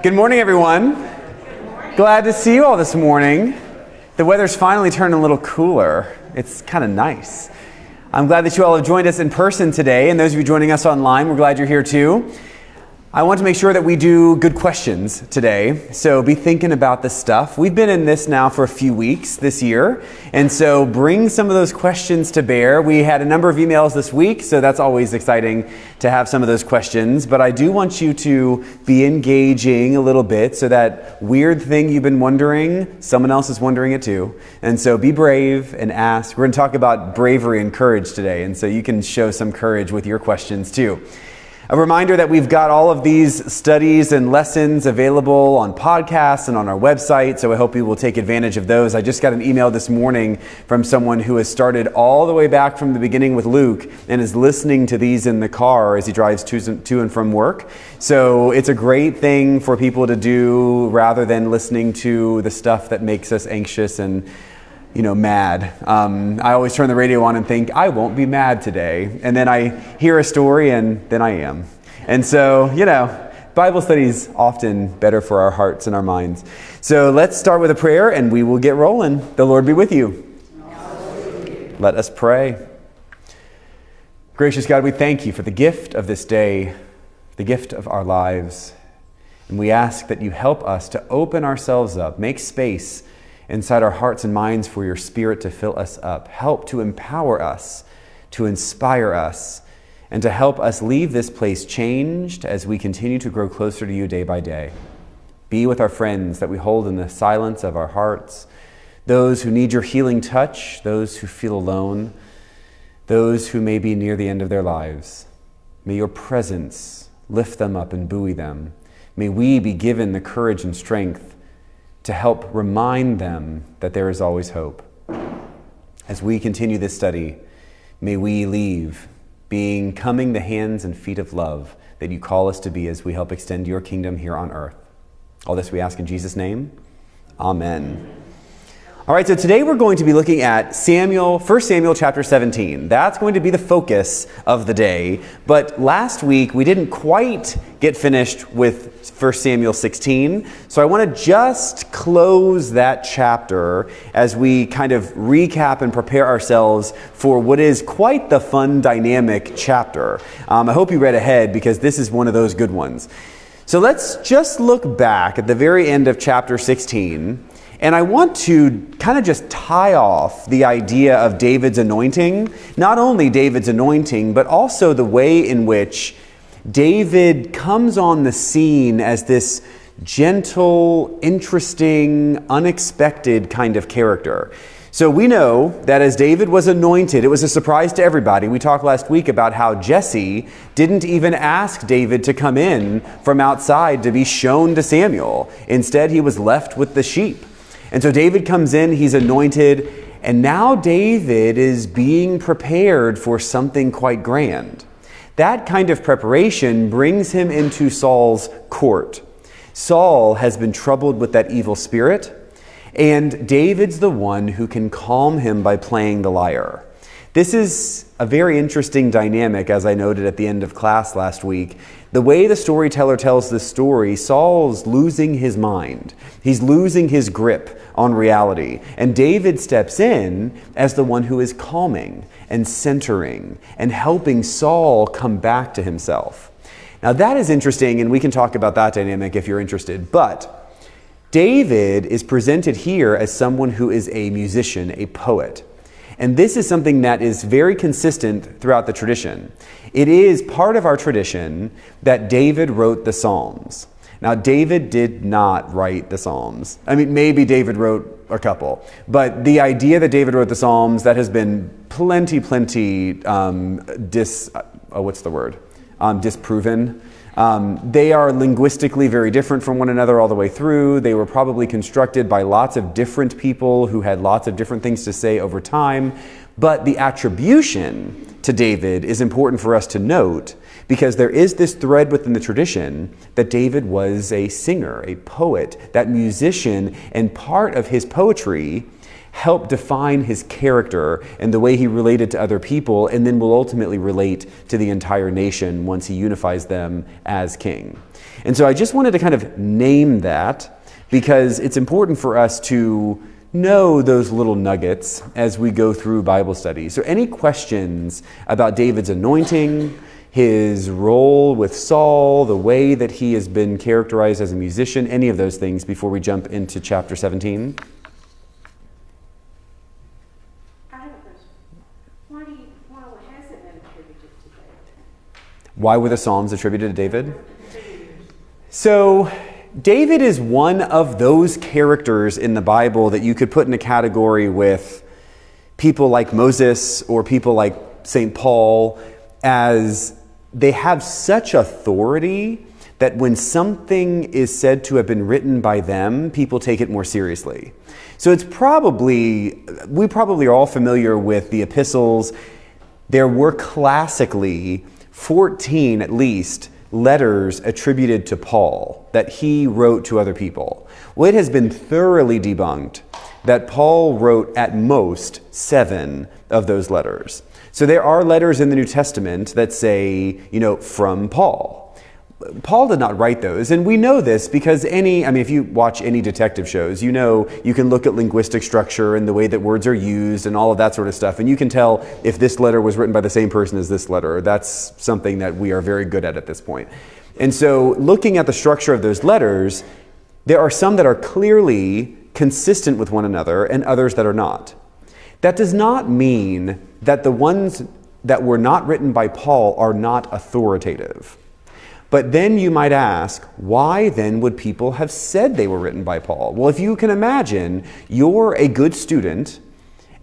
Good morning, everyone. Glad to see you all this morning. The weather's finally turned a little cooler. It's kind of nice. I'm glad that you all have joined us in person today, and those of you joining us online, we're glad you're here too. I want to make sure that we do good questions today. So be thinking about this stuff. We've been in this now for a few weeks this year. And so bring some of those questions to bear. We had a number of emails this week, so that's always exciting to have some of those questions. But I do want you to be engaging a little bit so that weird thing you've been wondering, someone else is wondering it too. And so be brave and ask. We're going to talk about bravery and courage today. And so you can show some courage with your questions too. A reminder that we've got all of these studies and lessons available on podcasts and on our website, so I hope you will take advantage of those. I just got an email this morning from someone who has started all the way back from the beginning with Luke and is listening to these in the car as he drives to and from work. So it's a great thing for people to do rather than listening to the stuff that makes us anxious and you know, mad. Um, I always turn the radio on and think, I won't be mad today. And then I hear a story and then I am. And so, you know, Bible study is often better for our hearts and our minds. So let's start with a prayer and we will get rolling. The Lord be with you. Let us pray. Gracious God, we thank you for the gift of this day, the gift of our lives. And we ask that you help us to open ourselves up, make space inside our hearts and minds for your Spirit to fill us up. Help to empower us, to inspire us, and to help us leave this place changed as we continue to grow closer to you day by day. Be with our friends that we hold in the silence of our hearts, those who need your healing touch, those who feel alone, those who may be near the end of their lives. May your presence lift them up and buoy them. May we be given the courage and strength to help remind them that there is always hope. As we continue this study, may we leave being coming the hands and feet of love that you call us to be as we help extend your kingdom here on earth. All this we ask in Jesus' name. Amen. All right, so today we're going to be looking at Samuel, 1 Samuel chapter 17. That's going to be the focus of the day. But last week we didn't quite get finished with 1 Samuel 16. So I want to just close that chapter as we kind of recap and prepare ourselves for what is quite the fun, dynamic chapter. Um, I hope you read ahead because this is one of those good ones. So let's just look back at the very end of chapter 16 and I want to kind of just tie off the idea of David's anointing, not only David's anointing, but also the way in which David comes on the scene as this gentle, interesting, unexpected kind of character. So we know that as David was anointed, it was a surprise to everybody. We talked last week about how Jesse didn't even ask David to come in from outside to be shown to Samuel. Instead, he was left with the sheep. And so David comes in, he's anointed, and now David is being prepared for something quite grand. That kind of preparation brings him into Saul's court. Saul has been troubled with that evil spirit, and David's the one who can calm him by playing the lyre. This is a very interesting dynamic, as I noted at the end of class last week. The way the storyteller tells this story, Saul's losing his mind. He's losing his grip on reality. And David steps in as the one who is calming and centering and helping Saul come back to himself. Now, that is interesting, and we can talk about that dynamic if you're interested. But David is presented here as someone who is a musician, a poet. And this is something that is very consistent throughout the tradition. It is part of our tradition that David wrote the Psalms. Now, David did not write the Psalms. I mean, maybe David wrote a couple, but the idea that David wrote the Psalms, that has been plenty, plenty um, dis, oh, what's the word? Um, disproven. Um, they are linguistically very different from one another all the way through. They were probably constructed by lots of different people who had lots of different things to say over time. But the attribution to David is important for us to note because there is this thread within the tradition that David was a singer, a poet, that musician, and part of his poetry help define his character and the way he related to other people, and then will ultimately relate to the entire nation once he unifies them as king. And so I just wanted to kind of name that because it's important for us to know those little nuggets as we go through Bible study. So, any questions about David's anointing, his role with Saul, the way that he has been characterized as a musician, any of those things before we jump into chapter 17? Why were the Psalms attributed to David? So, David is one of those characters in the Bible that you could put in a category with people like Moses or people like St. Paul, as they have such authority that when something is said to have been written by them, people take it more seriously. So it's probably, we probably are all familiar with the epistles. There were classically 14 at least letters attributed to Paul that he wrote to other people. Well, it has been thoroughly debunked that Paul wrote at most seven of those letters. So there are letters in the New Testament that say, you know, from Paul. Paul did not write those, and we know this because any, I mean, if you watch any detective shows, you know you can look at linguistic structure and the way that words are used and all of that sort of stuff, and you can tell if this letter was written by the same person as this letter. That's something that we are very good at at this point. And so, looking at the structure of those letters, there are some that are clearly consistent with one another and others that are not. That does not mean that the ones that were not written by Paul are not authoritative. But then you might ask, why then would people have said they were written by Paul? Well, if you can imagine, you're a good student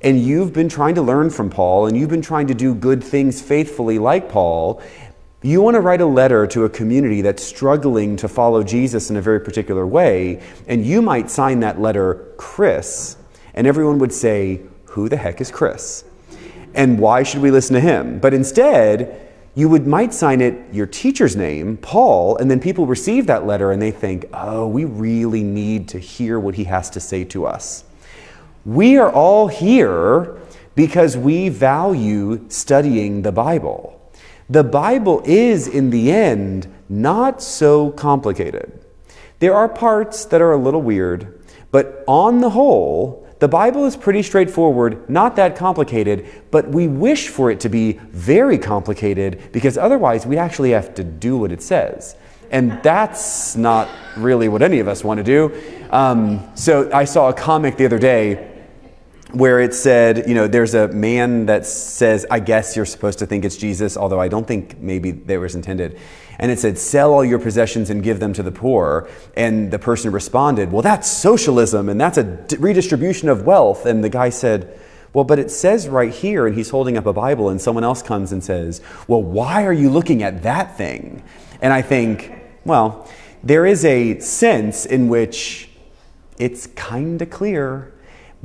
and you've been trying to learn from Paul and you've been trying to do good things faithfully like Paul, you want to write a letter to a community that's struggling to follow Jesus in a very particular way, and you might sign that letter Chris, and everyone would say, Who the heck is Chris? And why should we listen to him? But instead, you would might sign it your teacher's name, Paul, and then people receive that letter and they think, "Oh, we really need to hear what he has to say to us." We are all here because we value studying the Bible. The Bible is in the end not so complicated. There are parts that are a little weird, but on the whole, the Bible is pretty straightforward, not that complicated, but we wish for it to be very complicated because otherwise we actually have to do what it says. And that's not really what any of us want to do. Um, so I saw a comic the other day where it said, you know, there's a man that says, I guess you're supposed to think it's Jesus, although I don't think maybe that was intended. And it said, sell all your possessions and give them to the poor. And the person responded, well, that's socialism and that's a redistribution of wealth. And the guy said, well, but it says right here, and he's holding up a Bible, and someone else comes and says, well, why are you looking at that thing? And I think, well, there is a sense in which it's kind of clear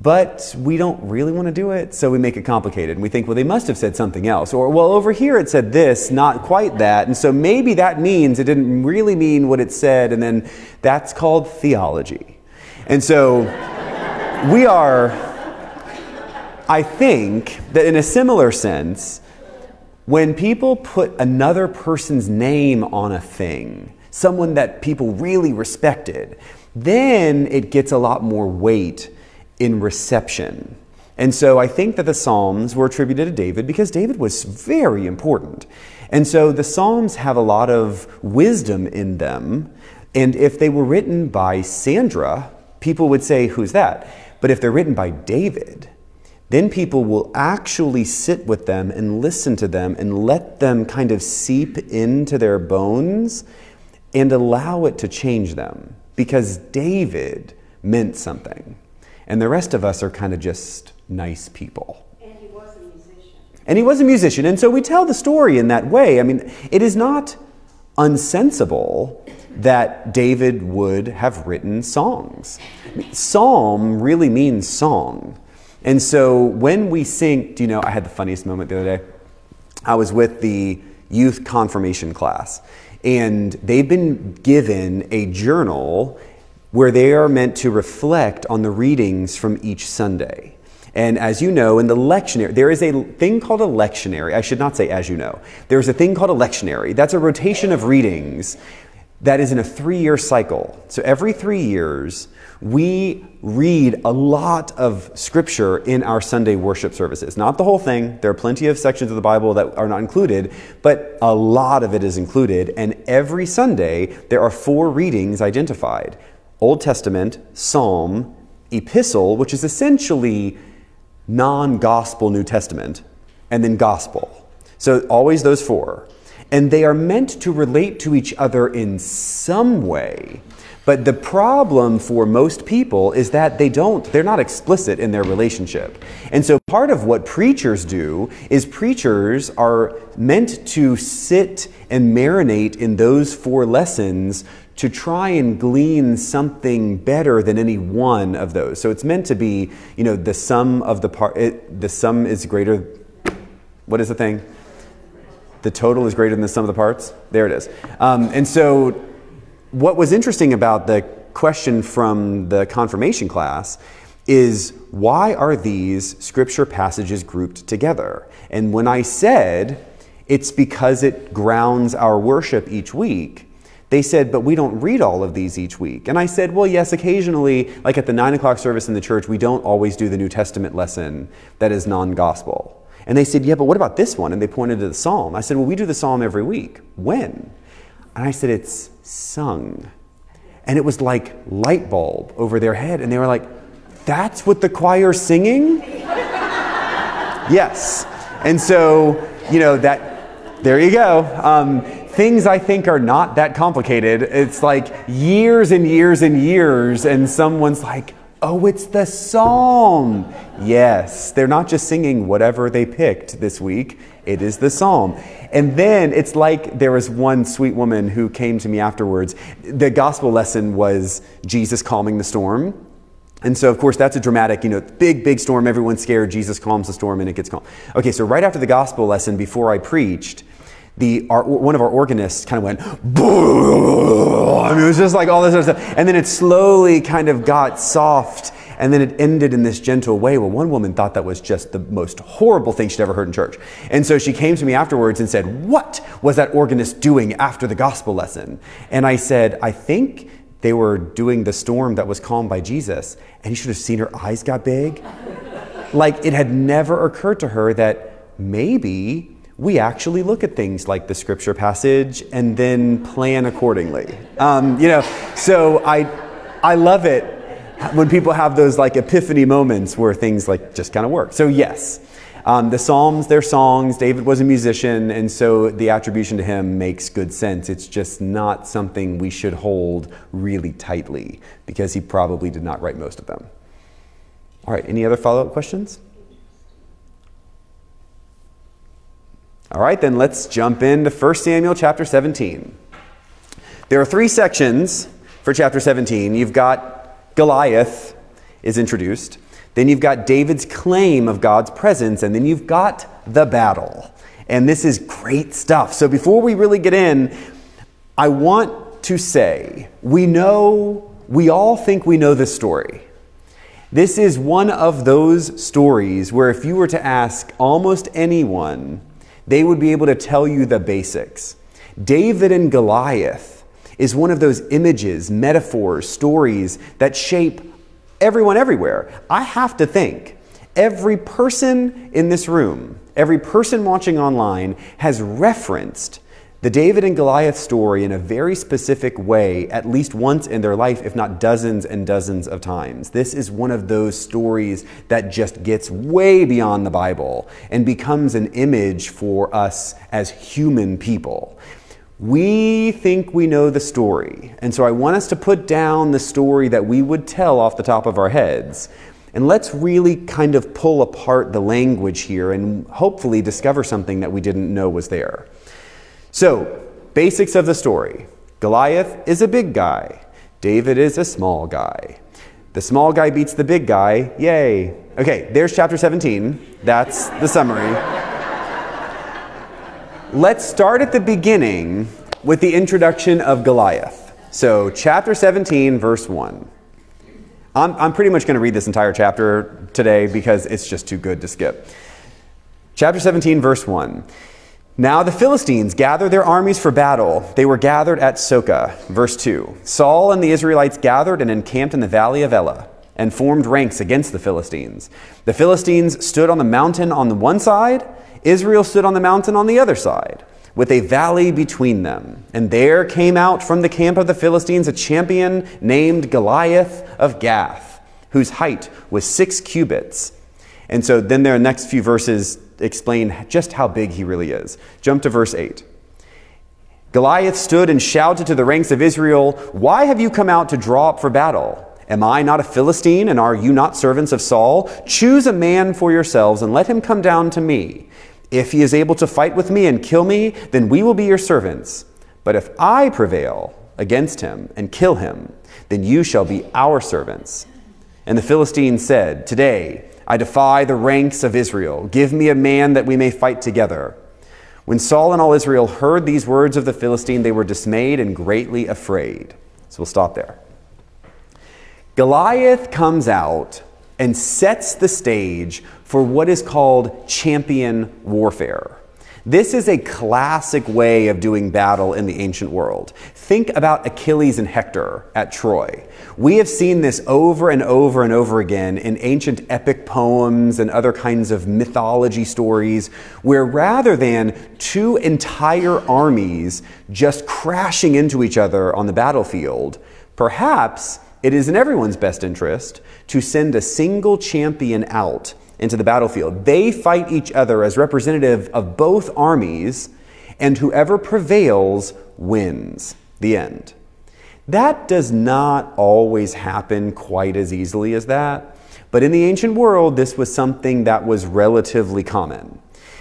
but we don't really want to do it, so we make it complicated. And we think, well, they must have said something else. Or, well, over here it said this, not quite that. And so maybe that means it didn't really mean what it said. And then that's called theology. And so we are, I think, that in a similar sense, when people put another person's name on a thing, someone that people really respected, then it gets a lot more weight in reception. And so I think that the Psalms were attributed to David because David was very important. And so the Psalms have a lot of wisdom in them. And if they were written by Sandra, people would say, Who's that? But if they're written by David, then people will actually sit with them and listen to them and let them kind of seep into their bones and allow it to change them because David meant something. And the rest of us are kind of just nice people. And he was a musician. And he was a musician. And so we tell the story in that way. I mean, it is not unsensible that David would have written songs. Psalm really means song. And so when we sing, do you know, I had the funniest moment the other day. I was with the youth confirmation class, and they've been given a journal where they are meant to reflect on the readings from each Sunday. And as you know, in the lectionary, there is a thing called a lectionary. I should not say as you know. There's a thing called a lectionary. That's a rotation of readings that is in a three year cycle. So every three years, we read a lot of scripture in our Sunday worship services. Not the whole thing, there are plenty of sections of the Bible that are not included, but a lot of it is included. And every Sunday, there are four readings identified Old Testament, Psalm, Epistle, which is essentially non gospel New Testament, and then gospel. So always those four. And they are meant to relate to each other in some way. But the problem for most people is that they don't, they're not explicit in their relationship. And so part of what preachers do is preachers are meant to sit and marinate in those four lessons to try and glean something better than any one of those. So it's meant to be, you know, the sum of the part, the sum is greater, what is the thing? The total is greater than the sum of the parts? There it is. Um, and so what was interesting about the question from the confirmation class is why are these scripture passages grouped together? And when I said it's because it grounds our worship each week, they said, but we don't read all of these each week. And I said, well, yes, occasionally, like at the nine o'clock service in the church, we don't always do the New Testament lesson that is non gospel. And they said, yeah, but what about this one? And they pointed to the psalm. I said, well, we do the psalm every week. When? And I said, it's sung. And it was like light bulb over their head. And they were like, that's what the choir's singing? yes. And so, you know, that, there you go. Um, things I think are not that complicated. It's like years and years and years, and someone's like, oh, it's the psalm. Yes, they're not just singing whatever they picked this week, it is the psalm. And then it's like there was one sweet woman who came to me afterwards. The gospel lesson was Jesus calming the storm. And so, of course, that's a dramatic, you know, big, big storm. Everyone's scared. Jesus calms the storm and it gets calm. Okay, so right after the gospel lesson, before I preached, the our, one of our organists kind of went, I mean, it was just like all this other stuff. And then it slowly kind of got soft and then it ended in this gentle way. Well, one woman thought that was just the most horrible thing she'd ever heard in church. And so she came to me afterwards and said, What was that organist doing after the gospel lesson? And I said, I think they were doing the storm that was calmed by Jesus. And you should have seen her eyes got big. like it had never occurred to her that maybe we actually look at things like the scripture passage and then plan accordingly. Um, you know, so I, I love it when people have those like epiphany moments where things like just kind of work. So yes, um, the Psalms, they're songs. David was a musician, and so the attribution to him makes good sense. It's just not something we should hold really tightly because he probably did not write most of them. All right, any other follow up questions? All right, then let's jump into 1 Samuel chapter 17. There are three sections for chapter 17. You've got Goliath is introduced, then you've got David's claim of God's presence, and then you've got the battle. And this is great stuff. So before we really get in, I want to say we know, we all think we know this story. This is one of those stories where if you were to ask almost anyone, they would be able to tell you the basics. David and Goliath is one of those images, metaphors, stories that shape everyone everywhere. I have to think every person in this room, every person watching online has referenced the David and Goliath story in a very specific way, at least once in their life, if not dozens and dozens of times. This is one of those stories that just gets way beyond the Bible and becomes an image for us as human people. We think we know the story, and so I want us to put down the story that we would tell off the top of our heads. And let's really kind of pull apart the language here and hopefully discover something that we didn't know was there. So, basics of the story Goliath is a big guy, David is a small guy. The small guy beats the big guy, yay. Okay, there's chapter 17. That's the summary. Let's start at the beginning with the introduction of Goliath. So, chapter 17, verse 1. I'm, I'm pretty much going to read this entire chapter today because it's just too good to skip. Chapter 17, verse 1. Now the Philistines gathered their armies for battle. They were gathered at Socoh. Verse 2. Saul and the Israelites gathered and encamped in the valley of Elah and formed ranks against the Philistines. The Philistines stood on the mountain on the one side, Israel stood on the mountain on the other side, with a valley between them. And there came out from the camp of the Philistines a champion named Goliath of Gath, whose height was six cubits. And so then their next few verses explain just how big he really is. Jump to verse 8. Goliath stood and shouted to the ranks of Israel, Why have you come out to draw up for battle? Am I not a Philistine, and are you not servants of Saul? Choose a man for yourselves, and let him come down to me. If he is able to fight with me and kill me, then we will be your servants. But if I prevail against him and kill him, then you shall be our servants. And the Philistine said, Today, I defy the ranks of Israel. Give me a man that we may fight together. When Saul and all Israel heard these words of the Philistine, they were dismayed and greatly afraid. So we'll stop there. Goliath comes out and sets the stage for what is called champion warfare. This is a classic way of doing battle in the ancient world. Think about Achilles and Hector at Troy. We have seen this over and over and over again in ancient epic poems and other kinds of mythology stories, where rather than two entire armies just crashing into each other on the battlefield, perhaps it is in everyone's best interest to send a single champion out into the battlefield. They fight each other as representative of both armies, and whoever prevails wins. The end. That does not always happen quite as easily as that, but in the ancient world, this was something that was relatively common.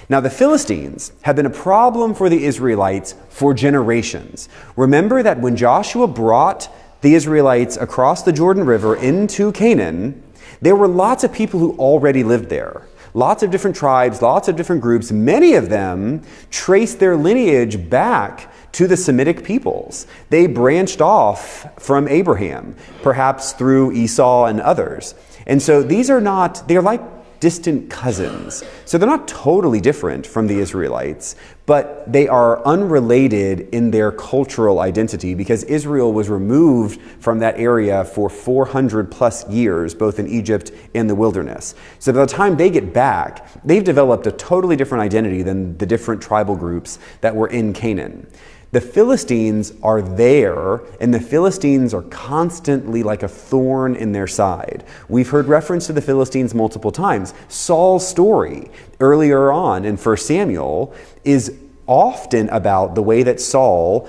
Now, the Philistines have been a problem for the Israelites for generations. Remember that when Joshua brought the Israelites across the Jordan River into Canaan, there were lots of people who already lived there. Lots of different tribes, lots of different groups. Many of them traced their lineage back to the Semitic peoples. They branched off from Abraham, perhaps through Esau and others. And so these are not, they're like distant cousins. So they're not totally different from the Israelites, but they are unrelated in their cultural identity because Israel was removed from that area for 400 plus years, both in Egypt and the wilderness. So by the time they get back, they've developed a totally different identity than the different tribal groups that were in Canaan. The Philistines are there, and the Philistines are constantly like a thorn in their side. We've heard reference to the Philistines multiple times. Saul's story earlier on in 1 Samuel is often about the way that Saul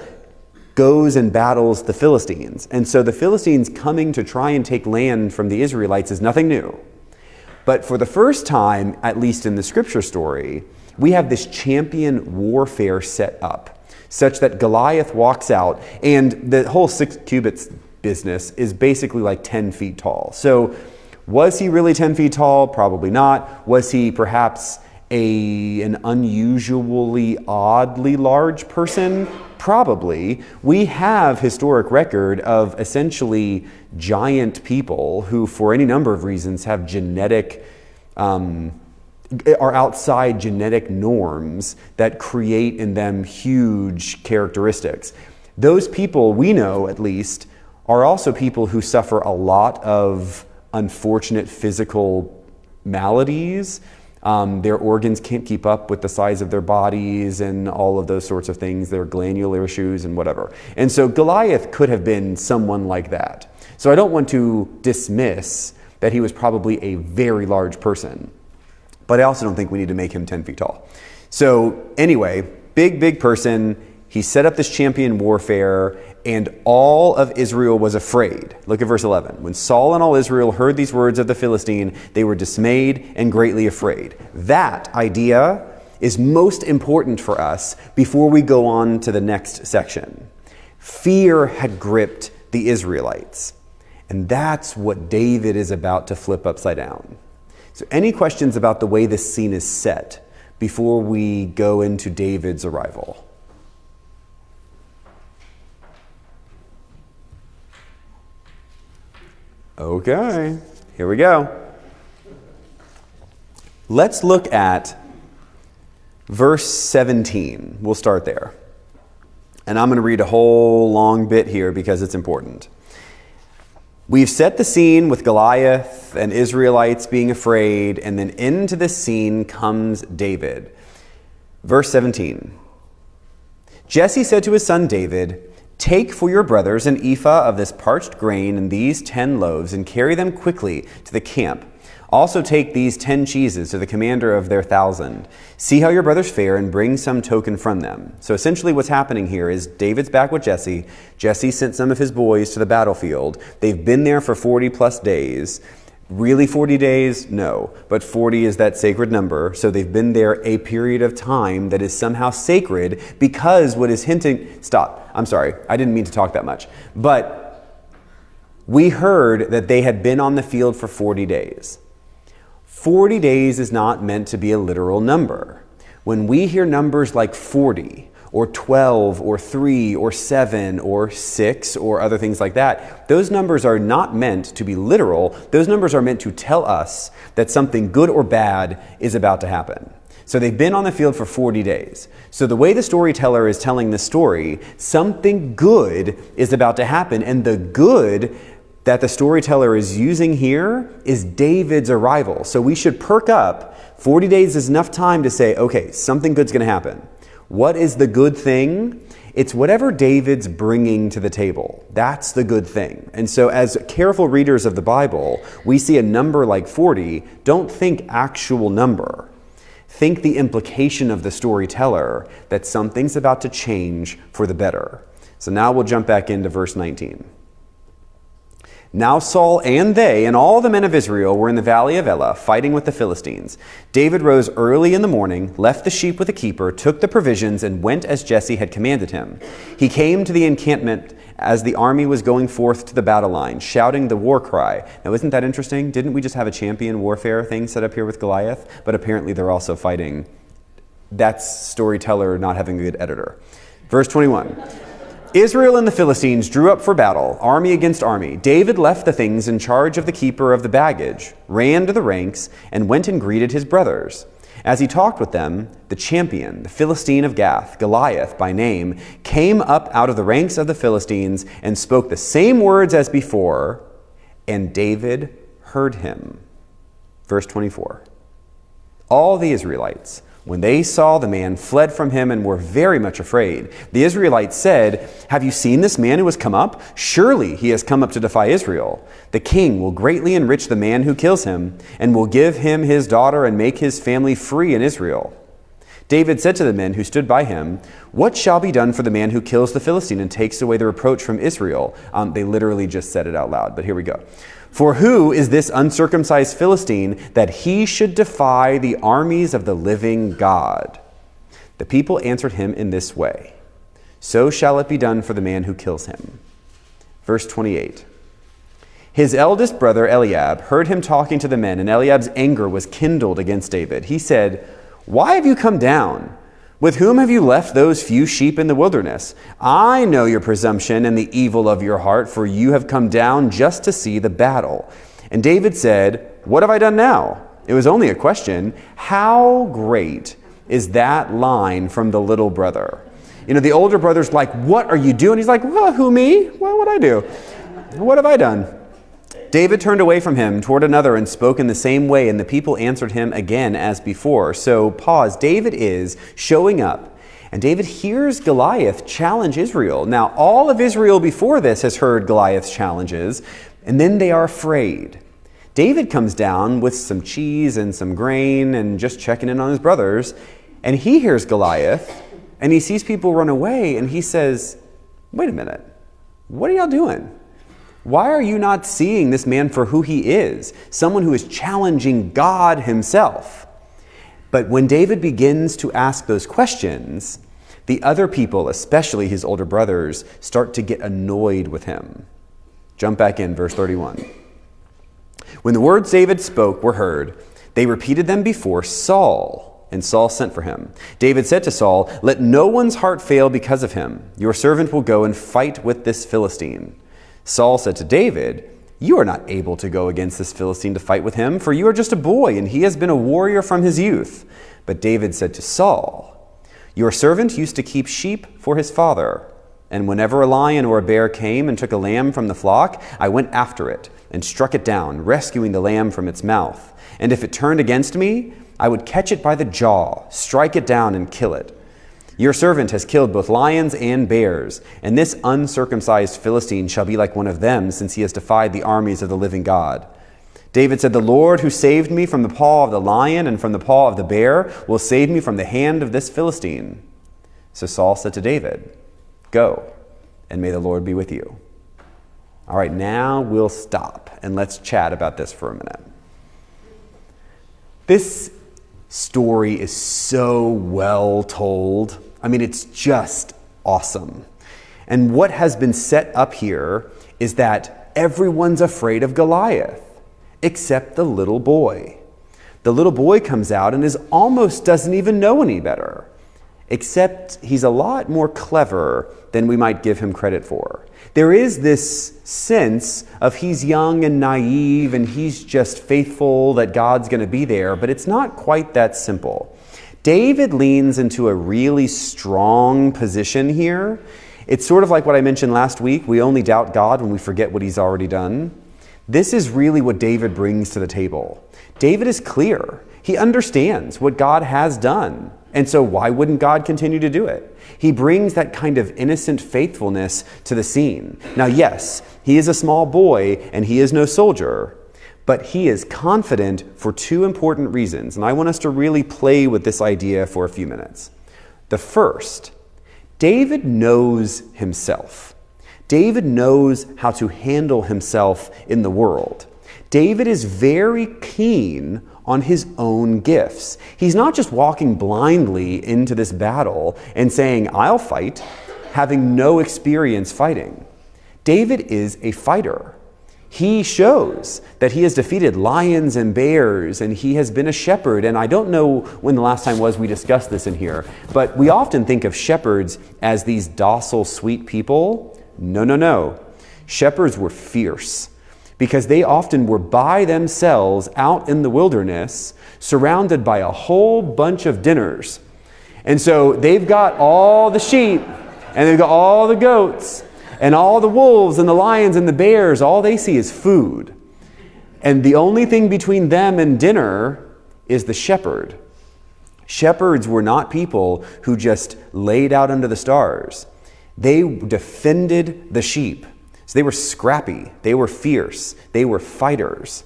goes and battles the Philistines. And so the Philistines coming to try and take land from the Israelites is nothing new. But for the first time, at least in the scripture story, we have this champion warfare set up such that Goliath walks out, and the whole six cubits business is basically like 10 feet tall. So, was he really 10 feet tall? Probably not. Was he perhaps a, an unusually, oddly large person? Probably. We have historic record of essentially giant people who, for any number of reasons, have genetic um, are outside genetic norms that create in them huge characteristics. Those people, we know at least, are also people who suffer a lot of unfortunate physical maladies. Um, their organs can't keep up with the size of their bodies and all of those sorts of things, their glandular issues and whatever. And so Goliath could have been someone like that. So I don't want to dismiss that he was probably a very large person but I also don't think we need to make him 10 feet tall. So, anyway, big, big person. He set up this champion warfare, and all of Israel was afraid. Look at verse 11. When Saul and all Israel heard these words of the Philistine, they were dismayed and greatly afraid. That idea is most important for us before we go on to the next section. Fear had gripped the Israelites. And that's what David is about to flip upside down. So, any questions about the way this scene is set before we go into David's arrival? Okay, here we go. Let's look at verse 17. We'll start there. And I'm going to read a whole long bit here because it's important. We've set the scene with Goliath and Israelites being afraid, and then into this scene comes David. Verse 17 Jesse said to his son David, Take for your brothers an ephah of this parched grain and these ten loaves, and carry them quickly to the camp. Also take these ten cheeses to the commander of their thousand. See how your brothers fare and bring some token from them. So essentially, what's happening here is David's back with Jesse. Jesse sent some of his boys to the battlefield. They've been there for 40 plus days. Really 40 days? No. But 40 is that sacred number. So they've been there a period of time that is somehow sacred because what is hinting. Stop. I'm sorry. I didn't mean to talk that much. But we heard that they had been on the field for 40 days. 40 days is not meant to be a literal number. When we hear numbers like 40, or 12 or 3 or 7 or 6 or other things like that. Those numbers are not meant to be literal. Those numbers are meant to tell us that something good or bad is about to happen. So they've been on the field for 40 days. So the way the storyteller is telling the story, something good is about to happen. And the good that the storyteller is using here is David's arrival. So we should perk up. 40 days is enough time to say, okay, something good's going to happen. What is the good thing? It's whatever David's bringing to the table. That's the good thing. And so, as careful readers of the Bible, we see a number like 40. Don't think actual number. Think the implication of the storyteller that something's about to change for the better. So now we'll jump back into verse 19. Now Saul and they and all the men of Israel were in the valley of Elah fighting with the Philistines. David rose early in the morning, left the sheep with the keeper, took the provisions, and went as Jesse had commanded him. He came to the encampment as the army was going forth to the battle line, shouting the war cry. Now, isn't that interesting? Didn't we just have a champion warfare thing set up here with Goliath? But apparently they're also fighting. That's storyteller not having a good editor. Verse 21. Israel and the Philistines drew up for battle, army against army. David left the things in charge of the keeper of the baggage, ran to the ranks, and went and greeted his brothers. As he talked with them, the champion, the Philistine of Gath, Goliath by name, came up out of the ranks of the Philistines and spoke the same words as before, and David heard him. Verse 24. All the Israelites, when they saw the man, fled from him and were very much afraid. The Israelites said, Have you seen this man who has come up? Surely he has come up to defy Israel. The king will greatly enrich the man who kills him, and will give him his daughter and make his family free in Israel. David said to the men who stood by him, What shall be done for the man who kills the Philistine and takes away the reproach from Israel? Um, they literally just said it out loud, but here we go. For who is this uncircumcised Philistine that he should defy the armies of the living God? The people answered him in this way So shall it be done for the man who kills him. Verse 28. His eldest brother Eliab heard him talking to the men, and Eliab's anger was kindled against David. He said, Why have you come down? With whom have you left those few sheep in the wilderness? I know your presumption and the evil of your heart, for you have come down just to see the battle. And David said, What have I done now? It was only a question. How great is that line from the little brother? You know, the older brother's like, What are you doing? He's like, Well, who, me? What would I do? What have I done? David turned away from him toward another and spoke in the same way, and the people answered him again as before. So, pause. David is showing up, and David hears Goliath challenge Israel. Now, all of Israel before this has heard Goliath's challenges, and then they are afraid. David comes down with some cheese and some grain and just checking in on his brothers, and he hears Goliath, and he sees people run away, and he says, Wait a minute, what are y'all doing? Why are you not seeing this man for who he is? Someone who is challenging God himself. But when David begins to ask those questions, the other people, especially his older brothers, start to get annoyed with him. Jump back in, verse 31. When the words David spoke were heard, they repeated them before Saul, and Saul sent for him. David said to Saul, Let no one's heart fail because of him. Your servant will go and fight with this Philistine. Saul said to David, You are not able to go against this Philistine to fight with him, for you are just a boy, and he has been a warrior from his youth. But David said to Saul, Your servant used to keep sheep for his father. And whenever a lion or a bear came and took a lamb from the flock, I went after it and struck it down, rescuing the lamb from its mouth. And if it turned against me, I would catch it by the jaw, strike it down, and kill it. Your servant has killed both lions and bears, and this uncircumcised Philistine shall be like one of them, since he has defied the armies of the living God. David said, The Lord who saved me from the paw of the lion and from the paw of the bear will save me from the hand of this Philistine. So Saul said to David, Go, and may the Lord be with you. All right, now we'll stop and let's chat about this for a minute. This story is so well told. I mean, it's just awesome. And what has been set up here is that everyone's afraid of Goliath, except the little boy. The little boy comes out and is almost doesn't even know any better, except he's a lot more clever than we might give him credit for. There is this sense of he's young and naive and he's just faithful that God's going to be there, but it's not quite that simple. David leans into a really strong position here. It's sort of like what I mentioned last week we only doubt God when we forget what he's already done. This is really what David brings to the table. David is clear, he understands what God has done. And so, why wouldn't God continue to do it? He brings that kind of innocent faithfulness to the scene. Now, yes, he is a small boy and he is no soldier, but he is confident for two important reasons. And I want us to really play with this idea for a few minutes. The first, David knows himself. David knows how to handle himself in the world. David is very keen on his own gifts. He's not just walking blindly into this battle and saying, I'll fight, having no experience fighting. David is a fighter. He shows that he has defeated lions and bears and he has been a shepherd. And I don't know when the last time was we discussed this in here, but we often think of shepherds as these docile, sweet people. No, no, no. Shepherds were fierce because they often were by themselves out in the wilderness, surrounded by a whole bunch of dinners. And so they've got all the sheep, and they've got all the goats, and all the wolves, and the lions, and the bears. All they see is food. And the only thing between them and dinner is the shepherd. Shepherds were not people who just laid out under the stars. They defended the sheep. So they were scrappy, they were fierce, they were fighters.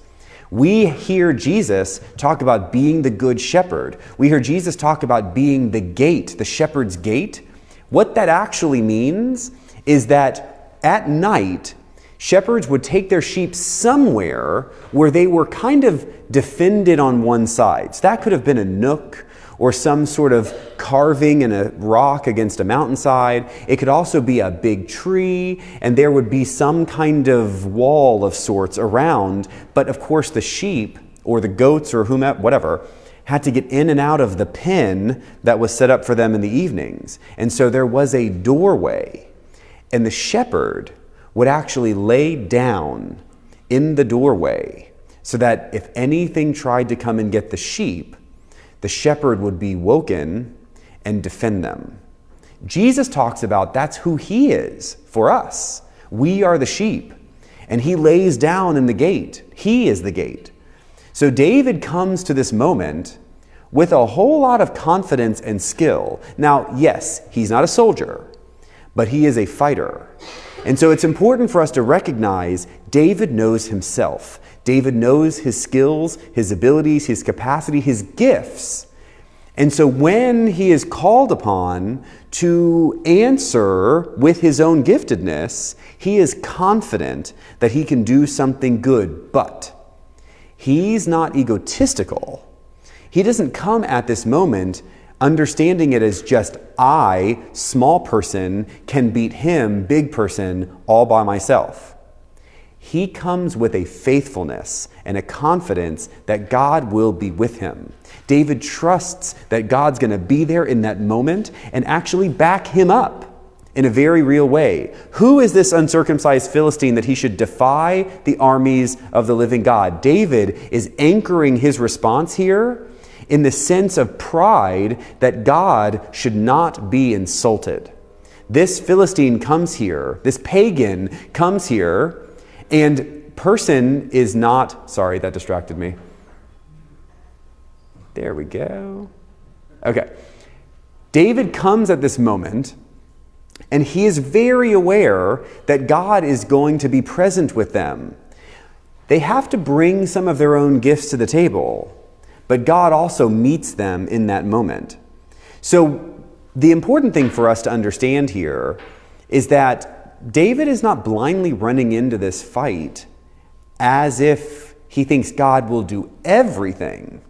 We hear Jesus talk about being the good shepherd. We hear Jesus talk about being the gate, the shepherd's gate. What that actually means is that at night, shepherds would take their sheep somewhere where they were kind of defended on one side. So that could have been a nook or some sort of carving in a rock against a mountainside. It could also be a big tree, and there would be some kind of wall of sorts around. But of course, the sheep or the goats or whomever, whatever, had to get in and out of the pen that was set up for them in the evenings. And so there was a doorway, and the shepherd would actually lay down in the doorway so that if anything tried to come and get the sheep, the shepherd would be woken and defend them. Jesus talks about that's who he is for us. We are the sheep, and he lays down in the gate. He is the gate. So David comes to this moment with a whole lot of confidence and skill. Now, yes, he's not a soldier, but he is a fighter. And so it's important for us to recognize David knows himself. David knows his skills, his abilities, his capacity, his gifts. And so when he is called upon to answer with his own giftedness, he is confident that he can do something good. But he's not egotistical. He doesn't come at this moment understanding it as just I, small person, can beat him, big person, all by myself. He comes with a faithfulness and a confidence that God will be with him. David trusts that God's going to be there in that moment and actually back him up. in a very real way. Who is this uncircumcised Philistine that he should defy the armies of the living God? David is anchoring his response here in the sense of pride that God should not be insulted. This Philistine comes here, this pagan comes here, and person is not, sorry, that distracted me. There we go. Okay. David comes at this moment and he is very aware that God is going to be present with them. They have to bring some of their own gifts to the table, but God also meets them in that moment. So, the important thing for us to understand here is that David is not blindly running into this fight as if he thinks God will do everything.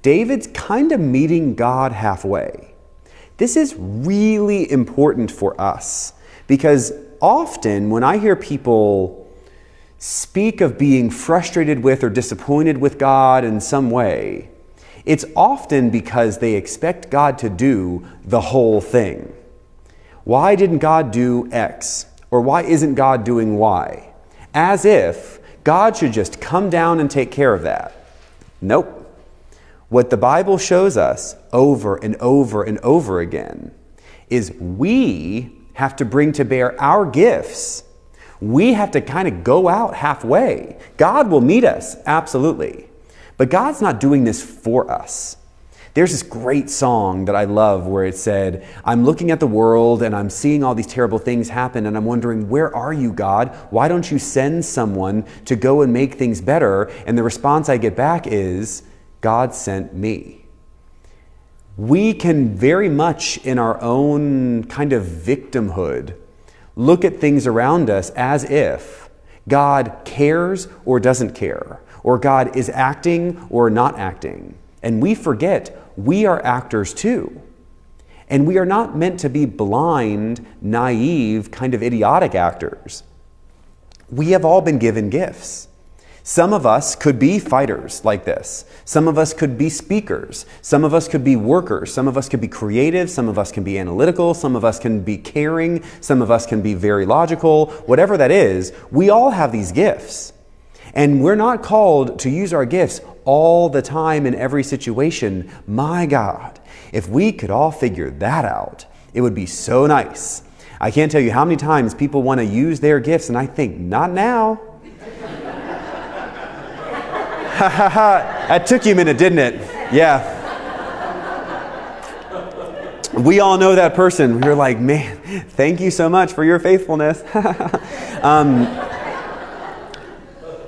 David's kind of meeting God halfway. This is really important for us because often when I hear people speak of being frustrated with or disappointed with God in some way, it's often because they expect God to do the whole thing. Why didn't God do X? Or why isn't God doing Y? As if God should just come down and take care of that. Nope. What the Bible shows us over and over and over again is we have to bring to bear our gifts. We have to kind of go out halfway. God will meet us, absolutely. But God's not doing this for us. There's this great song that I love where it said, I'm looking at the world and I'm seeing all these terrible things happen and I'm wondering, where are you, God? Why don't you send someone to go and make things better? And the response I get back is, God sent me. We can very much, in our own kind of victimhood, look at things around us as if God cares or doesn't care, or God is acting or not acting. And we forget we are actors too. And we are not meant to be blind, naive, kind of idiotic actors. We have all been given gifts. Some of us could be fighters like this. Some of us could be speakers. Some of us could be workers. Some of us could be creative. Some of us can be analytical. Some of us can be caring. Some of us can be very logical. Whatever that is, we all have these gifts. And we're not called to use our gifts all the time in every situation. My God, if we could all figure that out, it would be so nice. I can't tell you how many times people want to use their gifts, and I think, not now. Ha ha ha. That took you a minute, didn't it? Yeah. We all know that person. We're like, man, thank you so much for your faithfulness. um,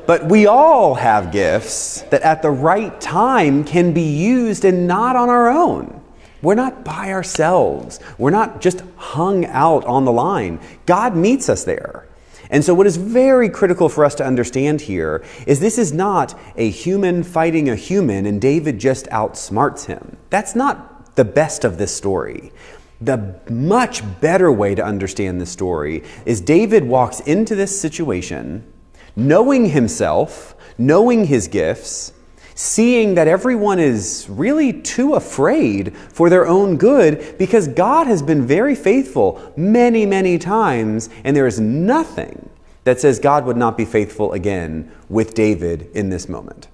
but we all have gifts that at the right time can be used and not on our own. We're not by ourselves. We're not just hung out on the line. God meets us there. And so, what is very critical for us to understand here is this is not a human fighting a human and David just outsmarts him. That's not the best of this story. The much better way to understand this story is David walks into this situation knowing himself, knowing his gifts, seeing that everyone is really too afraid for their own good because God has been very faithful many, many times, and there is nothing that says God would not be faithful again with David in this moment.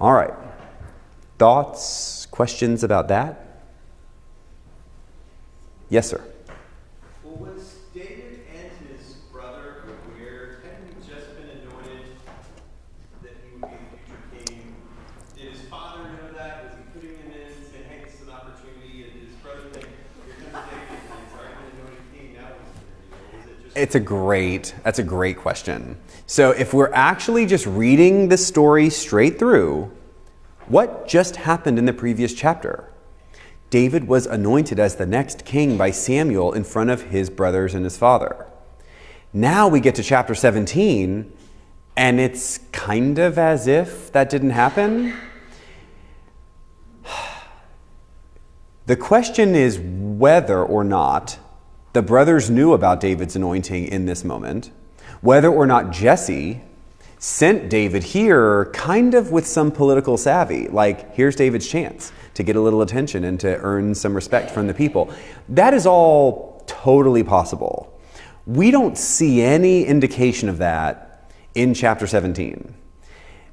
All right. Thoughts, questions about that? Yes, sir. It's a great, that's a great question. So if we're actually just reading the story straight through, what just happened in the previous chapter? David was anointed as the next king by Samuel in front of his brothers and his father. Now we get to chapter 17, and it's kind of as if that didn't happen. The question is whether or not the brothers knew about David's anointing in this moment, whether or not Jesse sent David here kind of with some political savvy, like, here's David's chance to get a little attention and to earn some respect from the people. That is all totally possible. We don't see any indication of that in chapter 17.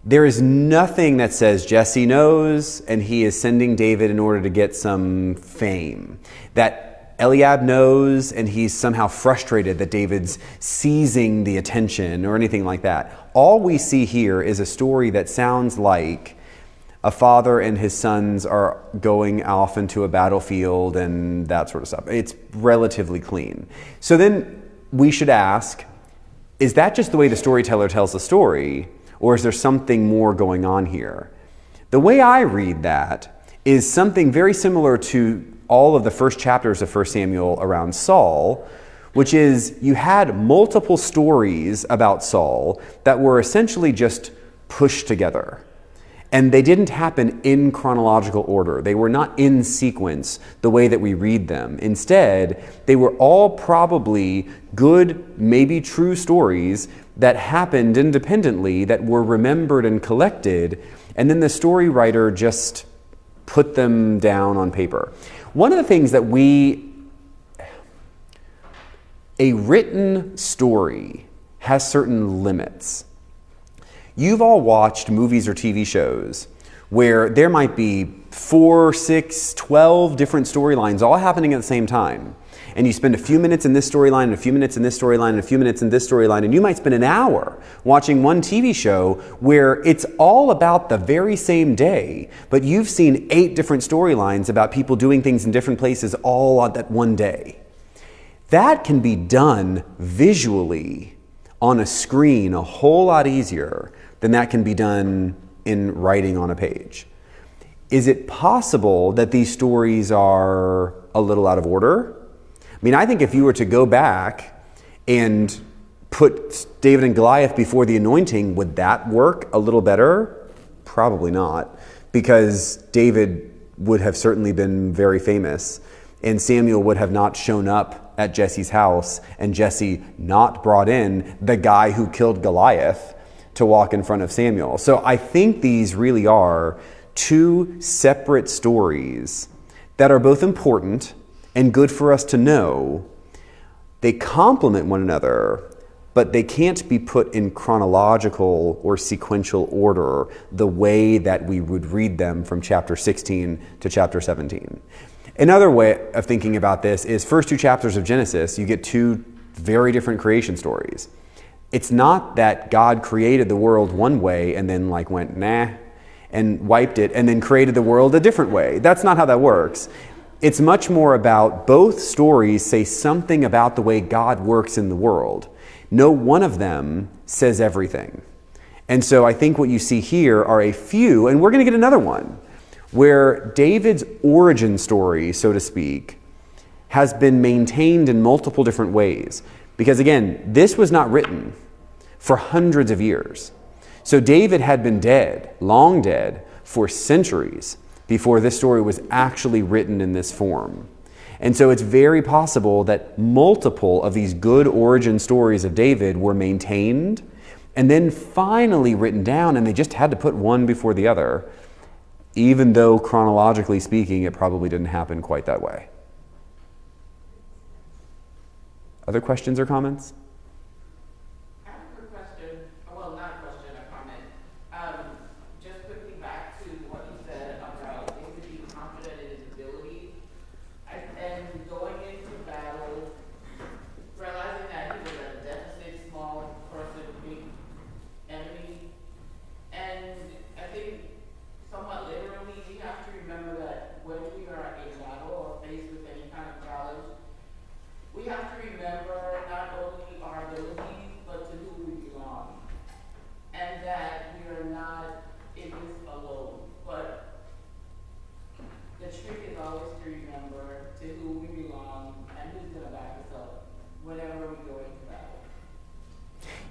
There is nothing that says Jesse knows and he is sending David in order to get some fame. That Eliab knows and he's somehow frustrated that David's seizing the attention or anything like that. All we see here is a story that sounds like a father and his sons are going off into a battlefield and that sort of stuff. It's relatively clean. So then we should ask is that just the way the storyteller tells the story? Or is there something more going on here? The way I read that is something very similar to all of the first chapters of 1 Samuel around Saul, which is you had multiple stories about Saul that were essentially just pushed together. And they didn't happen in chronological order. They were not in sequence the way that we read them. Instead, they were all probably good, maybe true stories that happened independently that were remembered and collected, and then the story writer just put them down on paper. One of the things that we, a written story has certain limits. You've all watched movies or TV shows where there might be four, six, twelve different storylines all happening at the same time and you spend a few minutes in this storyline, and a few minutes in this storyline, and a few minutes in this storyline, and you might spend an hour watching one TV show where it's all about the very same day, but you've seen eight different storylines about people doing things in different places all on that one day. That can be done visually on a screen a whole lot easier than that can be done in writing on a page. Is it possible that these stories are a little out of order? I mean, I think if you were to go back and put David and Goliath before the anointing, would that work a little better? Probably not, because David would have certainly been very famous, and Samuel would have not shown up at Jesse's house, and Jesse not brought in the guy who killed Goliath to walk in front of Samuel. So I think these really are two separate stories that are both important and good for us to know. They complement one another, but they can't be put in chronological or sequential order the way that we would read them from chapter 16 to chapter 17. Another way of thinking about this is first two chapters of Genesis, you get two very different creation stories. It's not that God created the world one way and then like went nah and wiped it and then created the world a different way. That's not how that works. It's much more about both stories say something about the way God works in the world. No one of them says everything. And so I think what you see here are a few, and we're going to get another one, where David's origin story, so to speak, has been maintained in multiple different ways. Because again, this was not written for hundreds of years. So David had been dead, long dead, for centuries before this story was actually written in this form. And so it's very possible that multiple of these good origin stories of David were maintained and then finally written down, and they just had to put one before the other, even though chronologically speaking, it probably didn't happen quite that way. Other questions or comments?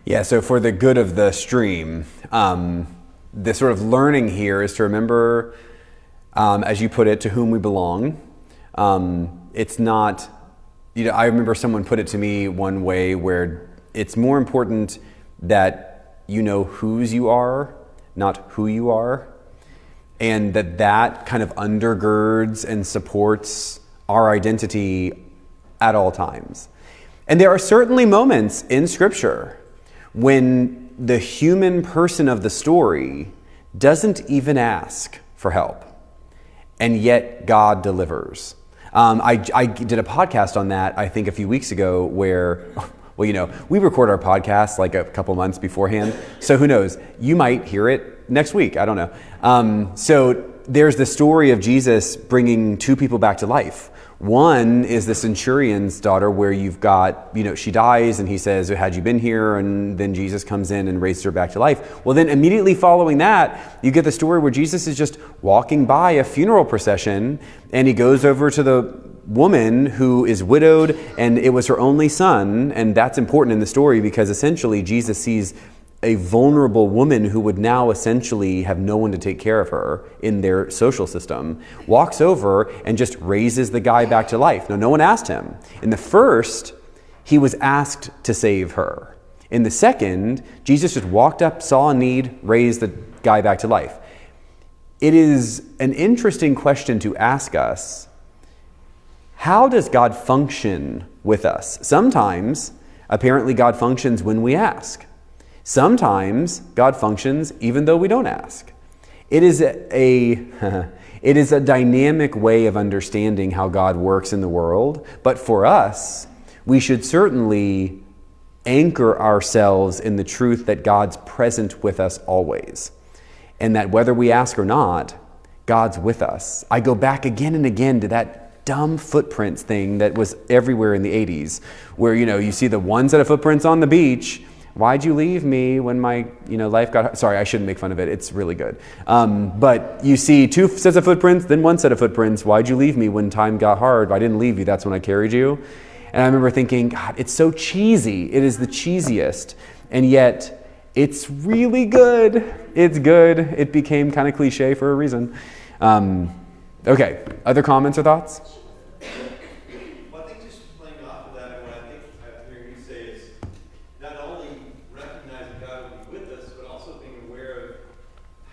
Yeah, so for the good of the stream, um, the sort of learning here is to remember, um, as you put it, to whom we belong. Um, it's not, you know, I remember someone put it to me one way where it's more important that you know whose you are, not who you are. and that that kind of undergirds and supports our identity at all times. And there are certainly moments in Scripture when the human person of the story doesn't even ask for help, and yet God delivers. Um, I, I did a podcast on that, I think, a few weeks ago where. Well, you know, we record our podcast like a couple months beforehand. So who knows? You might hear it next week. I don't know. Um, so there's the story of Jesus bringing two people back to life. One is the centurion's daughter, where you've got, you know, she dies and he says, Had you been here? And then Jesus comes in and raises her back to life. Well, then immediately following that, you get the story where Jesus is just walking by a funeral procession and he goes over to the woman who is widowed and it was her only son. And that's important in the story because essentially Jesus sees a vulnerable woman who would now essentially have no one to take care of her in their social system, walks over and just raises the guy back to life. Now, no one asked him. In the first, he was asked to save her. In the second, Jesus just walked up, saw a need, raised the guy back to life. It is an interesting question to ask us how does God function with us? Sometimes, apparently, God functions when we ask. Sometimes, God functions even though we don't ask. It is a, it is a dynamic way of understanding how God works in the world, but for us, we should certainly anchor ourselves in the truth that God's present with us always, and that whether we ask or not, God's with us. I go back again and again to that dumb footprints thing that was everywhere in the 80s, where you know you see the one set of footprints on the beach. Why'd you leave me when my you know life got? Sorry, I shouldn't make fun of it. It's really good. Um, but you see two sets of footprints, then one set of footprints. Why'd you leave me when time got hard? I didn't leave you. That's when I carried you. And I remember thinking, God, it's so cheesy. It is the cheesiest, and yet it's really good. It's good. It became kind of cliche for a reason. Um, Okay, other comments or thoughts? Well, I think just playing off of that, what I think I'm hearing you say is not only recognizing God will be with us, but also being aware of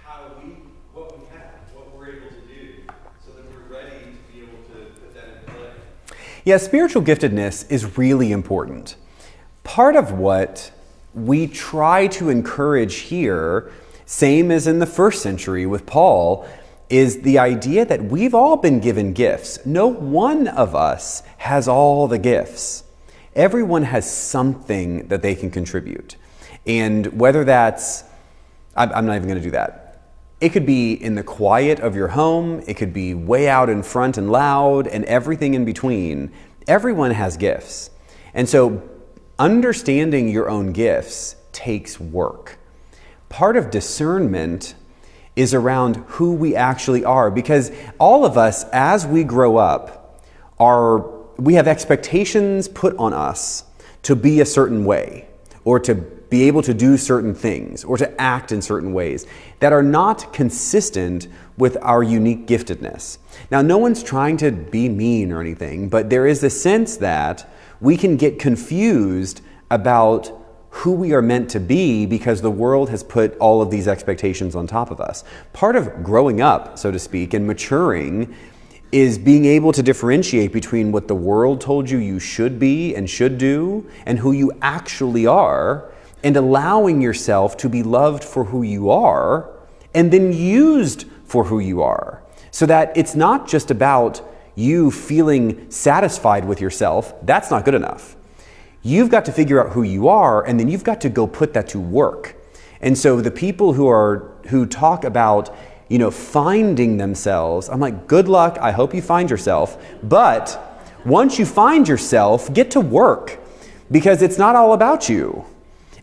how we, what we have, what we're able to do, so that we're ready to be able to put that in play. Yeah, spiritual giftedness is really important. Part of what we try to encourage here, same as in the first century with Paul, is the idea that we've all been given gifts. No one of us has all the gifts. Everyone has something that they can contribute. And whether that's, I'm not even going to do that. It could be in the quiet of your home, it could be way out in front and loud, and everything in between. Everyone has gifts. And so, understanding your own gifts takes work. Part of discernment is around who we actually are because all of us as we grow up are we have expectations put on us to be a certain way or to be able to do certain things or to act in certain ways that are not consistent with our unique giftedness. Now, no one's trying to be mean or anything, but there is a sense that we can get confused about who we are meant to be because the world has put all of these expectations on top of us. Part of growing up, so to speak, and maturing is being able to differentiate between what the world told you you should be and should do and who you actually are, and allowing yourself to be loved for who you are and then used for who you are. So that it's not just about you feeling satisfied with yourself, that's not good enough. You've got to figure out who you are, and then you've got to go put that to work. And so the people who are who talk about you know finding themselves, I'm like, good luck. I hope you find yourself. But once you find yourself, get to work because it's not all about you.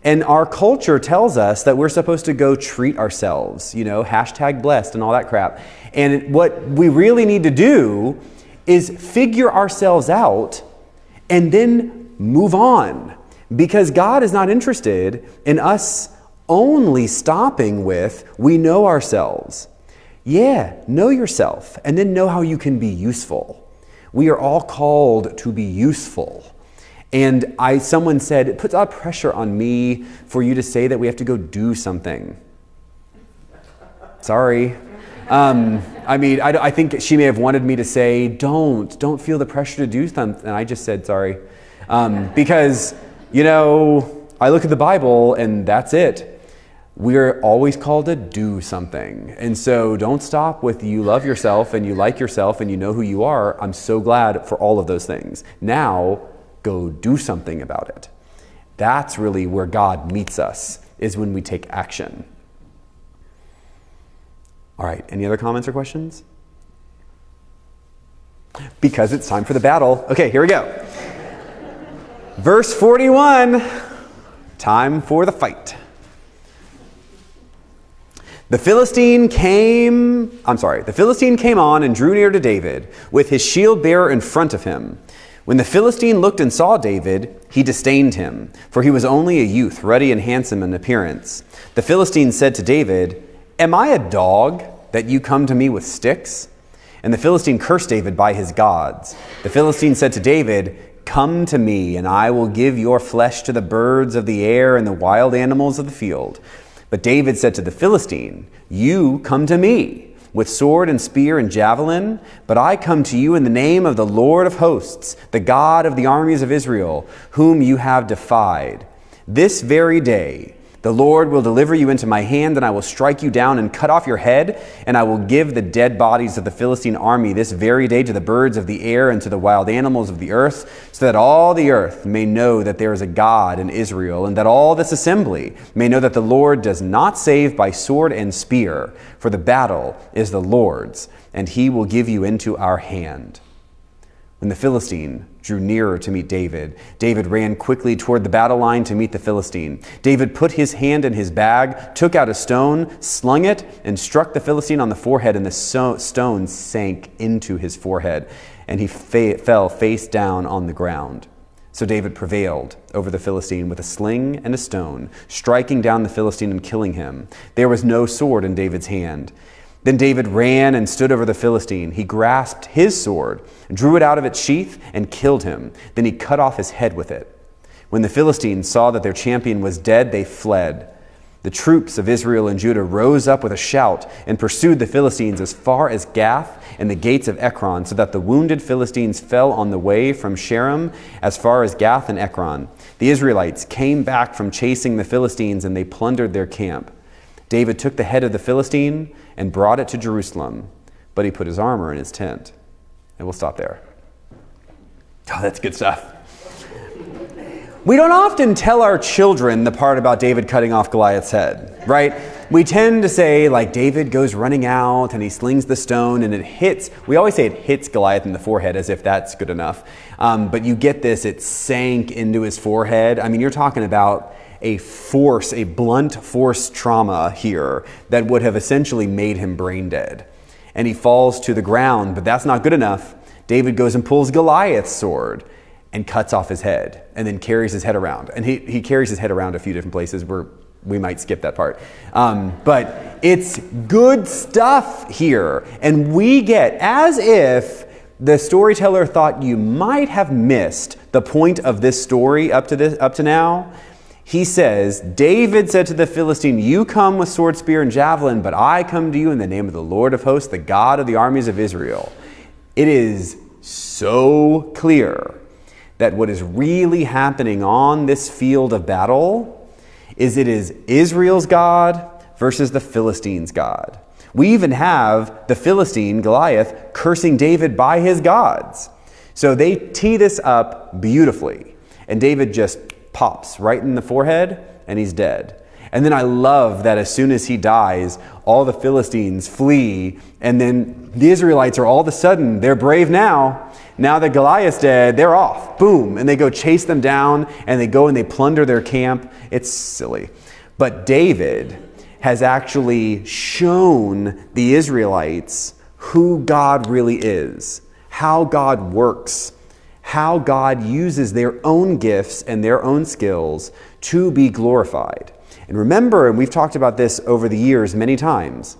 And our culture tells us that we're supposed to go treat ourselves, you know, hashtag blessed and all that crap. And what we really need to do is figure ourselves out and then move on because God is not interested in us only stopping with we know ourselves. Yeah, know yourself and then know how you can be useful. We are all called to be useful. And I someone said it puts a lot of pressure on me for you to say that we have to go do something. Sorry. Um, I mean, I, I, think she may have wanted me to say, don't, don't feel the pressure to do something. And I just said, sorry. Um, because, you know, I look at the Bible and that's it. We're always called to do something. And so don't stop with you love yourself and you like yourself and you know who you are. I'm so glad for all of those things. Now, go do something about it. That's really where God meets us, is when we take action. All right, any other comments or questions? Because it's time for the battle. Okay, here we go. Verse 41 time for the fight. The Philistine came, I'm sorry, the Philistine came on and drew near to David with his shield bearer in front of him. When the Philistine looked and saw David, he disdained him, for he was only a youth, ruddy and handsome in appearance. The Philistine said to David, Am I a dog that you come to me with sticks? And the Philistine cursed David by his gods. The Philistine said to David, Come to me, and I will give your flesh to the birds of the air and the wild animals of the field. But David said to the Philistine, You come to me with sword and spear and javelin, but I come to you in the name of the Lord of hosts, the God of the armies of Israel, whom you have defied. This very day, the Lord will deliver you into my hand, and I will strike you down and cut off your head, and I will give the dead bodies of the Philistine army this very day to the birds of the air and to the wild animals of the earth, so that all the earth may know that there is a God in Israel, and that all this assembly may know that the Lord does not save by sword and spear, for the battle is the Lord's, and he will give you into our hand. When the Philistine drew nearer to meet David, David ran quickly toward the battle line to meet the Philistine. David put his hand in his bag, took out a stone, slung it, and struck the Philistine on the forehead, and the stone sank into his forehead, and he fa- fell face down on the ground. So David prevailed over the Philistine with a sling and a stone, striking down the Philistine and killing him. There was no sword in David's hand. Then David ran and stood over the Philistine. He grasped his sword, drew it out of its sheath, and killed him. Then he cut off his head with it. When the Philistines saw that their champion was dead, they fled. The troops of Israel and Judah rose up with a shout and pursued the Philistines as far as Gath and the gates of Ekron, so that the wounded Philistines fell on the way from Shaaraim as far as Gath and Ekron. The Israelites came back from chasing the Philistines, and they plundered their camp. David took the head of the Philistine and brought it to Jerusalem, but he put his armor in his tent. And we'll stop there. Oh, that's good stuff. We don't often tell our children the part about David cutting off Goliath's head, right? We tend to say, like, David goes running out and he slings the stone and it hits. We always say it hits Goliath in the forehead as if that's good enough. Um, but you get this, it sank into his forehead. I mean, you're talking about a force, a blunt force trauma here that would have essentially made him brain dead. And he falls to the ground, but that's not good enough. David goes and pulls Goliath's sword and cuts off his head and then carries his head around. And he, he carries his head around a few different places where we might skip that part. Um, but it's good stuff here. And we get as if the storyteller thought you might have missed the point of this story up to this up to now he says, David said to the Philistine, You come with sword, spear, and javelin, but I come to you in the name of the Lord of hosts, the God of the armies of Israel. It is so clear that what is really happening on this field of battle is it is Israel's God versus the Philistines' God. We even have the Philistine, Goliath, cursing David by his gods. So they tee this up beautifully. And David just pops right in the forehead, and he's dead. And then I love that as soon as he dies, all the Philistines flee, and then the Israelites are all of a sudden, they're brave now. Now that Goliath's dead, they're off. Boom. And they go chase them down, and they go and they plunder their camp. It's silly. But David has actually shown the Israelites who God really is, how God works how God uses their own gifts and their own skills to be glorified. And remember, and we've talked about this over the years many times,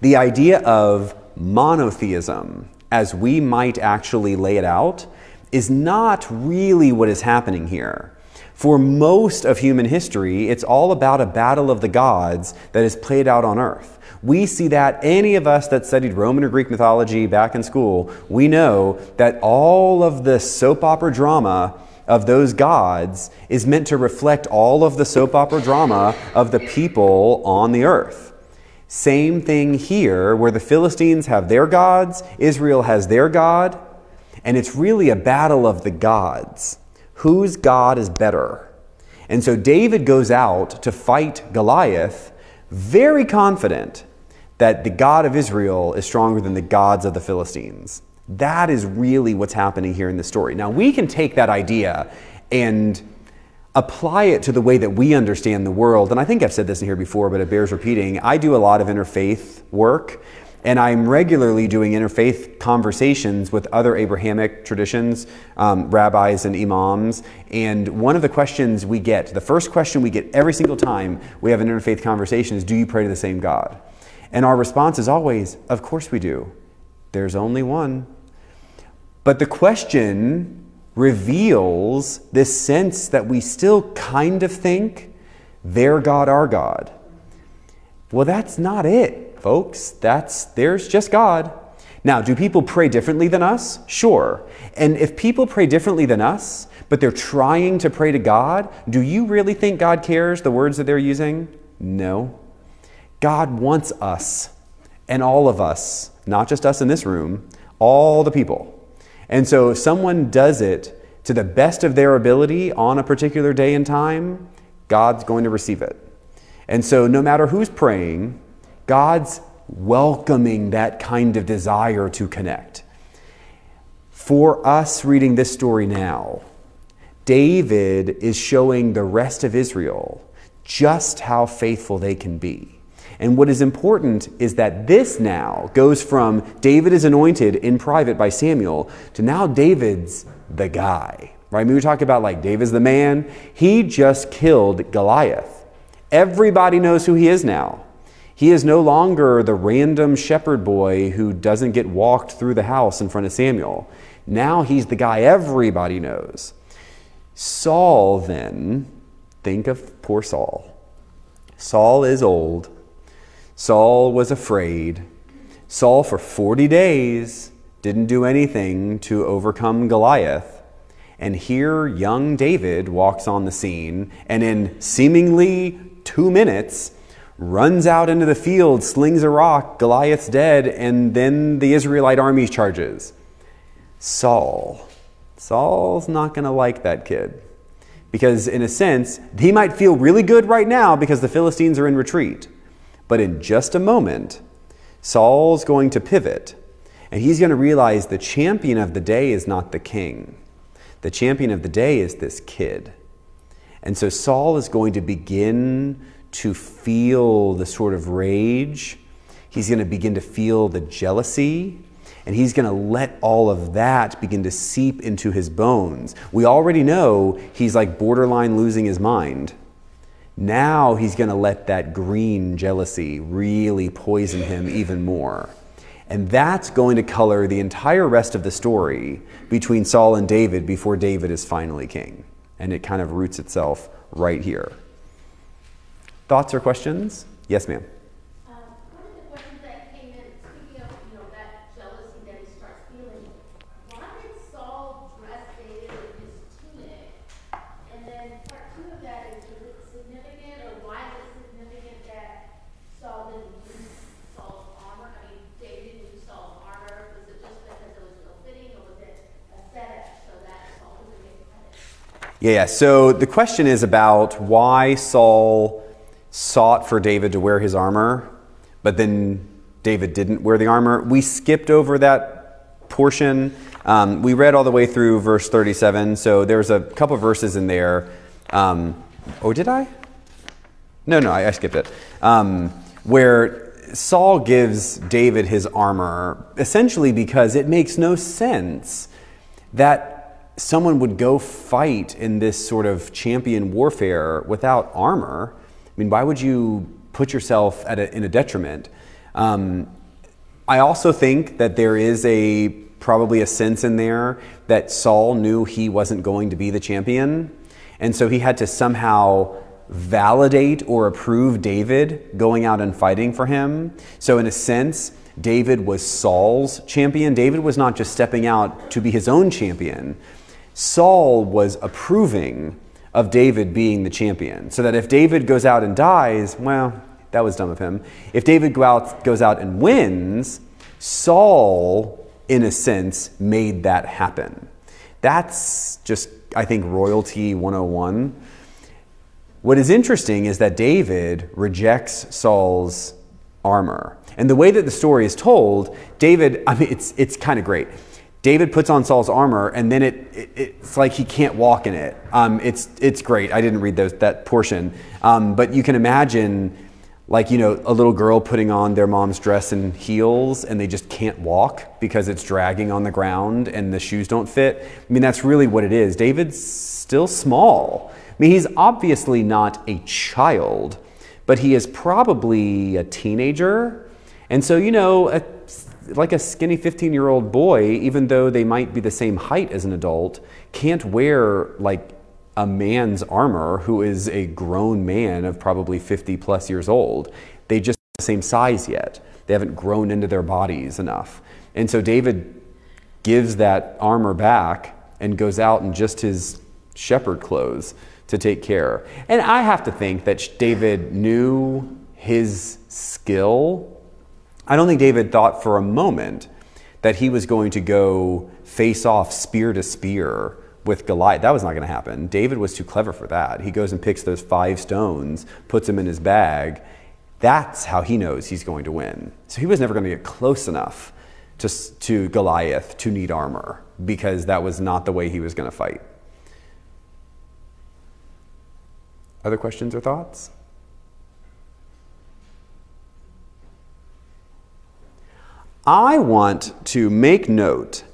the idea of monotheism, as we might actually lay it out, is not really what is happening here. For most of human history, it's all about a battle of the gods that is played out on earth. We see that any of us that studied Roman or Greek mythology back in school, we know that all of the soap opera drama of those gods is meant to reflect all of the soap opera drama of the people on the earth. Same thing here, where the Philistines have their gods, Israel has their God, and it's really a battle of the gods. Whose God is better? And so David goes out to fight Goliath, very confident that the God of Israel is stronger than the gods of the Philistines. That is really what's happening here in the story. Now, we can take that idea and apply it to the way that we understand the world. And I think I've said this in here before, but it bears repeating. I do a lot of interfaith work, and I'm regularly doing interfaith conversations with other Abrahamic traditions, um, rabbis, and imams. And one of the questions we get, the first question we get every single time we have an interfaith conversation is Do you pray to the same God? And our response is always, Of course we do. There's only one. But the question reveals this sense that we still kind of think their God, our God. Well, that's not it, folks. That's there's just God. Now, do people pray differently than us? Sure. And if people pray differently than us, but they're trying to pray to God, do you really think God cares the words that they're using? No. God wants us and all of us, not just us in this room, all the people. And so if someone does it to the best of their ability on a particular day and time, God's going to receive it. And so no matter who's praying, God's welcoming that kind of desire to connect. For us reading this story now, David is showing the rest of Israel just how faithful they can be. And what is important is that this now goes from David is anointed in private by Samuel to now David's the guy. Right? I mean, we talk about like David's the man. He just killed Goliath. Everybody knows who he is now. He is no longer the random shepherd boy who doesn't get walked through the house in front of Samuel. Now he's the guy everybody knows. Saul, then, think of poor Saul. Saul is old. Saul was afraid. Saul, for 40 days, didn't do anything to overcome Goliath. And here, young David walks on the scene and, in seemingly two minutes, runs out into the field, slings a rock, Goliath's dead, and then the Israelite army charges. Saul. Saul's not going to like that kid. Because, in a sense, he might feel really good right now because the Philistines are in retreat. But in just a moment, Saul's going to pivot and he's going to realize the champion of the day is not the king. The champion of the day is this kid. And so Saul is going to begin to feel the sort of rage. He's going to begin to feel the jealousy. And he's going to let all of that begin to seep into his bones. We already know he's like borderline losing his mind. Now he's going to let that green jealousy really poison him even more. And that's going to color the entire rest of the story between Saul and David before David is finally king. And it kind of roots itself right here. Thoughts or questions? Yes, ma'am. Yeah, yeah. so the question is about why Saul sought for David to wear his armor, but then David didn't wear the armor. We skipped over that portion. Um, we read all the way through verse 37, so there's a couple verses in there. Um, oh, did I? No, no, I, I skipped it. Um, where Saul gives David his armor essentially because it makes no sense that someone would go fight in this sort of champion warfare without armor. I mean, why would you put yourself at a, in a detriment? Um, I also think that there is a probably a sense in there that Saul knew he wasn't going to be the champion. And so he had to somehow validate or approve David going out and fighting for him. So, in a sense, David was Saul's champion. David was not just stepping out to be his own champion, Saul was approving of David being the champion. So that if David goes out and dies, well, that was dumb of him. If David go out, goes out and wins, Saul, in a sense, made that happen. That's just, I think, royalty 101. What is interesting is that David rejects Saul's armor. And the way that the story is told, David, I mean, it's, it's kind of great. David puts on Saul's armor, and then it, it it's like he can't walk in it. Um, it's, it's great. I didn't read those, that portion. Um, but you can imagine, like, you know, a little girl putting on their mom's dress and heels, and they just can't walk because it's dragging on the ground and the shoes don't fit. I mean, that's really what it is. David's still small. I mean, he's obviously not a child, but he is probably a teenager. And so, you know, a, like a skinny 15 year old boy, even though they might be the same height as an adult, can't wear like a man's armor who is a grown man of probably 50 plus years old. They just the same size yet. They haven't grown into their bodies enough. And so David gives that armor back and goes out in just his shepherd clothes to take care. And I have to think that David knew his skill I don't think David thought for a moment that he was going to go face off spear to spear with Goliath. That was not going to happen. David was too clever for that. He goes and picks those five stones, puts them in his bag. That's how he knows he's going to win. So he was never going to get close enough to, to Goliath to need armor because that was not the way he was going to fight. Other questions or thoughts? I want to make note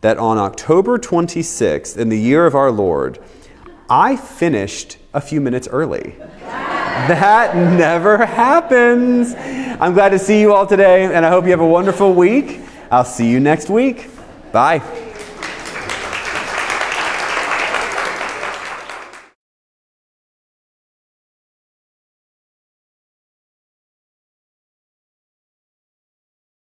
that on October 26th, in the year of our Lord, I finished a few minutes early. that never happens. I'm glad to see you all today, and I hope you have a wonderful week. I'll see you next week. Bye.